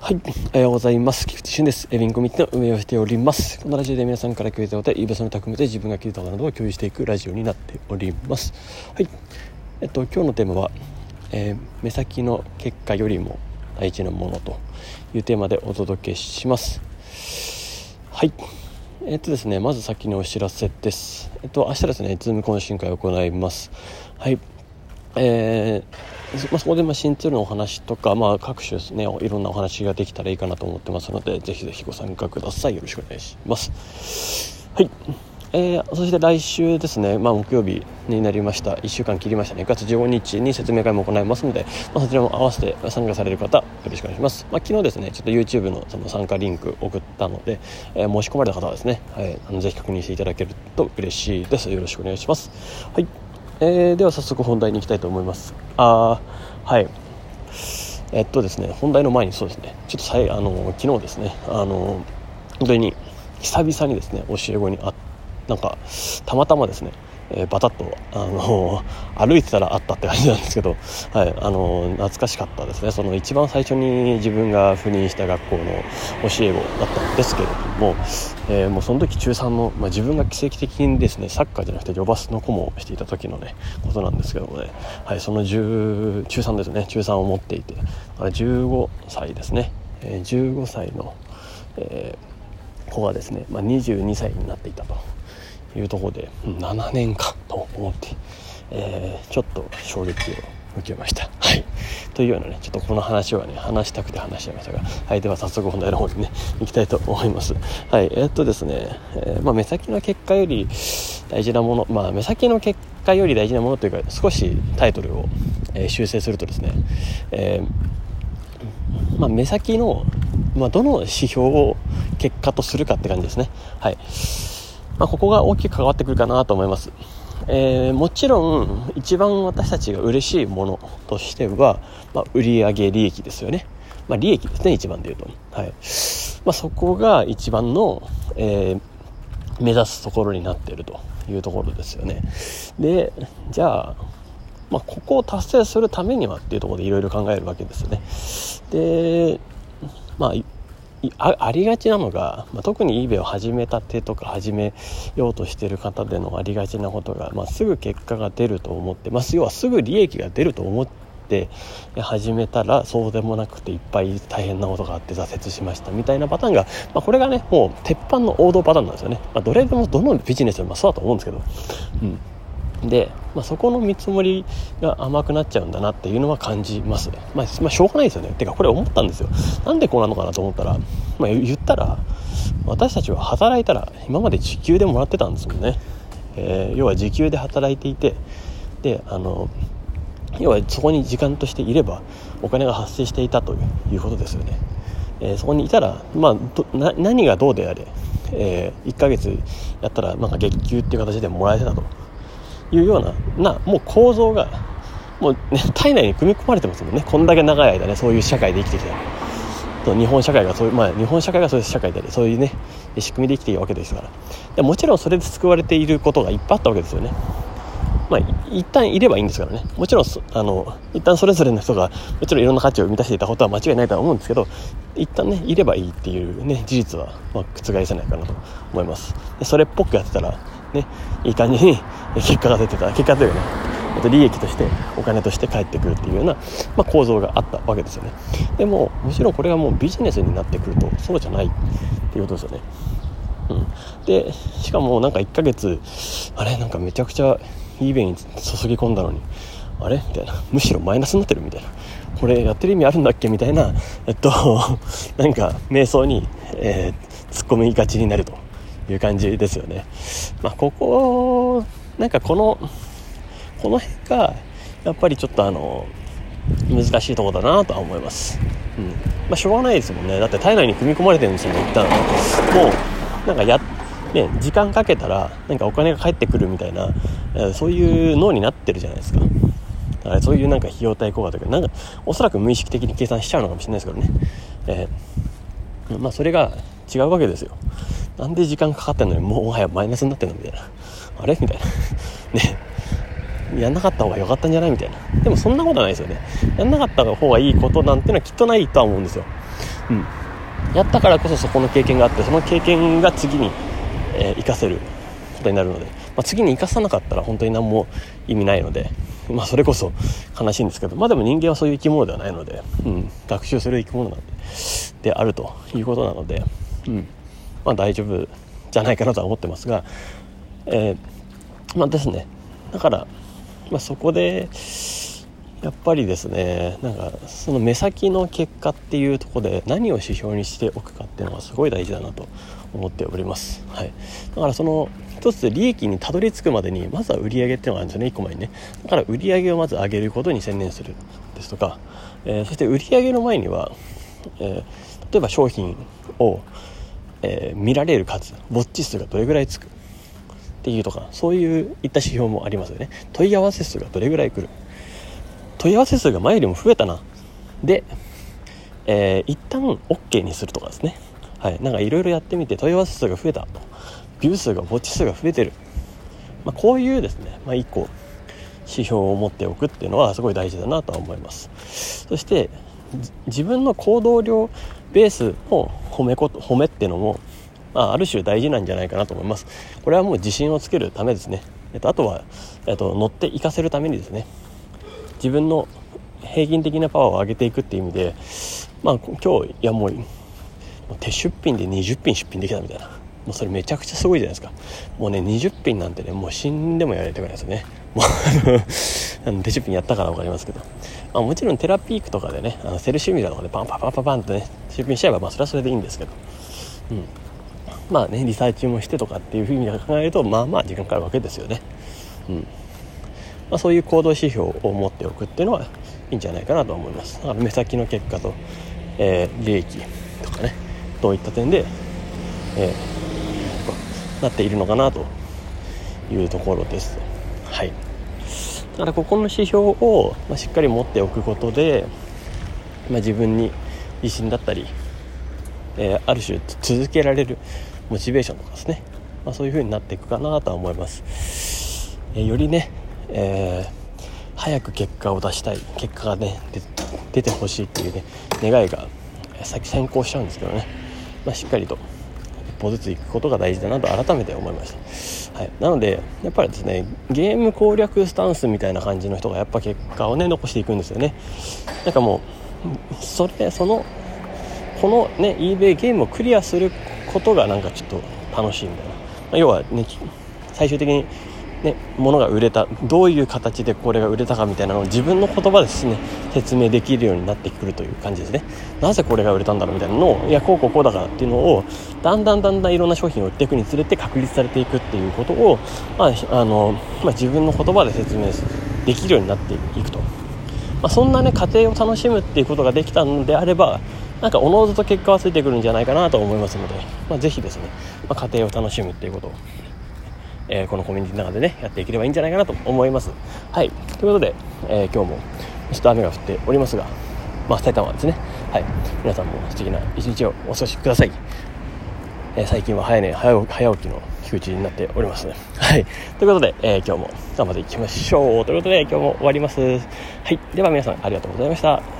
はい、おはようございます。菊池俊です。エビンコミットの運営をしております。このラジオで皆さんから聞いたことや、イベソの匠で自分が聞いたことなどを共有していくラジオになっております。はい。えっと、今日のテーマは、えー、目先の結果よりも大事なものというテーマでお届けします。はい。えっとですね、まず先にお知らせです。えっと、明日ですね、ズーム懇親会を行います。はい。えーまあ、そこでまあ新ツールのお話とか、まあ、各種ですねいろんなお話ができたらいいかなと思ってますのでぜひぜひご参加ください。よろしくお願いします。はい。えー、そして来週ですね、まあ、木曜日になりました。1週間切りましたね。9月15日に説明会も行いますので、まあ、そちらも合わせて参加される方よろしくお願いします、まあ、昨日ですねちょっと YouTube のその参加リンク送ったので、えー、申し込まれた方はですね、はい、あのぜひ確認していただけると嬉しいです。よろしくお願いします。はい。えー、では早速本題に行きたいと思います。あはい。えっとですね本題の前にそうですね。ちょっとさいあの昨日ですねあの本当に久々にですね教え子にあなんかたまたまですねえー、バタッと、あのー、歩いてたらあったって感じなんですけど、はいあのー、懐かしかったですね。その一番最初に自分が赴任した学校の教え子だったんですけれども、えー、もうその時中3の、まあ、自分が奇跡的にですね。サッカーじゃなくてジョバスの顧問をしていた時のねことなんですけどもね、はい、その10中3ですね。中3を持っていて。15歳ですね、えー、15歳の、えー、子がですね、まあ、22歳になっていたと。いうところで7年間と思って、えー、ちょっと衝撃を受けました。はい。というようなね、ちょっとこの話はね、話したくて話しちゃいましたが、はい。では早速本題の方にね、行きたいと思います。はい。えー、っとですね、えー、まあ、目先の結果より大事なもの、まあ、目先の結果より大事なものというか、少しタイトルを、えー、修正するとですね、えまあ、目先の、まあ、どの指標を結果とするかって感じですね。はい。まあ、ここが大きく関わってくるかなと思います。えー、もちろん一番私たちが嬉しいものとしては、まあ、売上利益ですよね。まあ、利益ですね、一番で言うと。はい。まあ、そこが一番の、えー、目指すところになっているというところですよね。で、じゃあ、まあ、ここを達成するためにはっていうところでいろいろ考えるわけですよね。で、まあ、ありがちなのが、まあ、特に eBay を始めたてとか始めようとしてる方でのありがちなことが、まあ、すぐ結果が出ると思って、まあ、要はすぐ利益が出ると思って始めたらそうでもなくていっぱい大変なことがあって挫折しましたみたいなパターンが、まあ、これがねもう鉄板の王道パターンなんですよね、ま、どれでもどのビジネスでもそうだと思うんですけど、うん、で、まあ、そこの見積もりが甘くなっちゃうんだなっていうのは感じます、まあ、まあ、しょうがないですよね。てかこれ思ったんですよ。なんでこうなのかなと思ったら、まあ、言ったら私たちは働いたら今まで時給でもらってたんですもんね、えー、要は時給で働いていてであの要はそこに時間としていればお金が発生していたということですよね、えー、そこにいたら、まあ、何がどうであれ、えー、1ヶ月やったらなんか月給っていう形でもらえてたと。いうようななもう構造がもう、ね、体内に組み込まれてますもんね。こんだけ長い間ねそういう社会で生きてきた。日本社会がそういうまあ日本社会がそういう社会でありそういうね仕組みで生きているわけですから。でもちろんそれで救われていることがいっぱいあったわけですよね。まあ、一旦いればいいんですからね。もちろんあの一旦それぞれの人がもちろんいろんな価値を満たしていたことは間違いないとは思うんですけど一旦ねいればいいっていうね事実は、まあ、覆せないかなと思います。でそれっぽくやってたらねいい感じに結果が出てた。結果というかね利益としてお金として返ってくるっていうような、まあ、構造があったわけですよね。でもむしろんこれがもうビジネスになってくるとそうじゃないっていうことですよね。うん、でしかもなんか1ヶ月あれなんかめちゃくちゃ eBay に注ぎ込んだのにあれ？みたいな。むしろマイナスになってるみたいな。これやってる意味あるんだっけ？みたいな。えっと なんか瞑想に、えー、突っ込みがちになるという感じですよね。まあここなんかこのこの辺がやっぱりちょっとあの難しいとこだなとは思います、うん。まあ、しょうがないですもんね。だって体内に組み込まれてるんですよね一旦。もうなんかやね、時間かけたらなんかお金が返ってくるみたいな、そういう脳になってるじゃないですか。だからそういうなんか費用対効果とかなんかおそらく無意識的に計算しちゃうのかもしれないですけどね、えー、まあそれが違うわけですよ。なんで時間かかってんのにもうもはやマイナスになってんのみたいな。あれ？みたいな。ね。やんなかった方が良かったんじゃない？みたいな。でもそんなことないですよね。やんなかった方がいいことなんてのはきっとないとは思うんですよ。うん。やったからこそそこの経験があってその経験が次に、えー、活かせることになるので、まあ、次に生かさなかったら本当に何も意味ないので、まあ、それこそ悲しいんですけどまあでも人間はそういう生き物ではないので、うん、学習する生き物なんでであるということなので、うんまあ、大丈夫じゃないかなとは思ってますが、えー、まあですね。だから、まあ、そこでやっぱりですねなんかその目先の結果っていうとこで何を指標にしておくかっていうのがすごい大事だなと思っております、はい、だからその一つ利益にたどり着くまでにまずは売り上げっていうのがあるんですよね1個前にね。だから売り上げをまず上げることに専念するですとか、えー、そして売り上げの前には、えー、例えば商品を、えー、見られる数ウォッチ数がどれぐらいつくっていうとかそういういった指標もありますよね。問い合わせ数がどれぐらい来る問い合わせ数が前よりも増えたな。で、えー、一旦 OK にするとかですね。はい。なんかいろいろやってみて問い合わせ数が増えたと。ビュー数が墓地数が増えてる、まあ、こういうですね、まあ、1個指標を持っておくっていうのはすごい大事だなとは思います。そして自分の行動量ベースの褒めこと褒めっていうのも、まあ、ある種大事なんじゃないかなと思います。これはもう自信をつけるためですね、えっと、あとは、えっと、乗っていかせるためにですね。自分の平均的なパワーを上げていくっていう意味でまあ今日いやもう手出品で20品出品できたみたいな。もうそれめちゃくちゃすごいじゃないですか。もうね20品なんてねもう死んでもやれたぐらいですよね。もうあの手出品やったから分かりますけど、まあ、もちろんテラピークとかでねあのセルシミュラとかでパンパンパンパンパンってね出品しちゃえばまあそれはそれでいいんですけど。うん。まあねリサーチもしてとかっていうふうに考えるとまあまあ時間かかるわけですよね。うん。まあ、そういう行動指標を持っておくっていうのはいいんじゃないかなと思います。だから目先の結果と、えー、利益とかねどういった点で、えー、なっているのかなというところです。はい。だからここの指標を、まあ、しっかり持っておくことで、まあ、自分に自信だったり、えー、ある種続けられるモチベーションとかですね、まあ、そういう風になっていくかなとは思います、えー、よりねえー、早く結果を出したい。結果がね出てほしいっていうね願いが先先行しちゃうんですけどね、まあ、しっかりと一歩ずつ行くことが大事だなと改めて思いました、はい、なのでやっぱりですねゲーム攻略スタンスみたいな感じの人がやっぱ結果をね残していくんですよね。なんかもうそれそのこのね eBay ゲームをクリアすることがなんかちょっと楽しいみたいな、まあ、要はね最終的にね、物が売れたどういう形でこれが売れたかみたいなのを自分の言葉ですね説明できるようになってくるという感じですね。なぜこれが売れたんだろうみたいなのをいやこうこうこうだからっていうのをだんだんだんだんいろんな商品を売っていくにつれて確立されていくっていうことを、まああのまあ、自分の言葉で説明できるようになっていくと、まあ、そんなね過程を楽しむっていうことができたのであればなんかおのずと結果はついてくるんじゃないかなと思いますので、まあ、ぜひですね、まあ、過程を楽しむっていうことを。えー、このコミュニティの中でねやっていければいいんじゃないかなと思います。はい。ということで、えー、今日もちょっと雨が降っておりますがまあ埼玉はですね。はい。皆さんも素敵な一日をお過ごしください、えー、最近は早寝早早起きの菊池になっておりますね。はい。ということで、え今日も頑張っていきましょう。ということで今日も終わります。はい。では皆さんありがとうございました。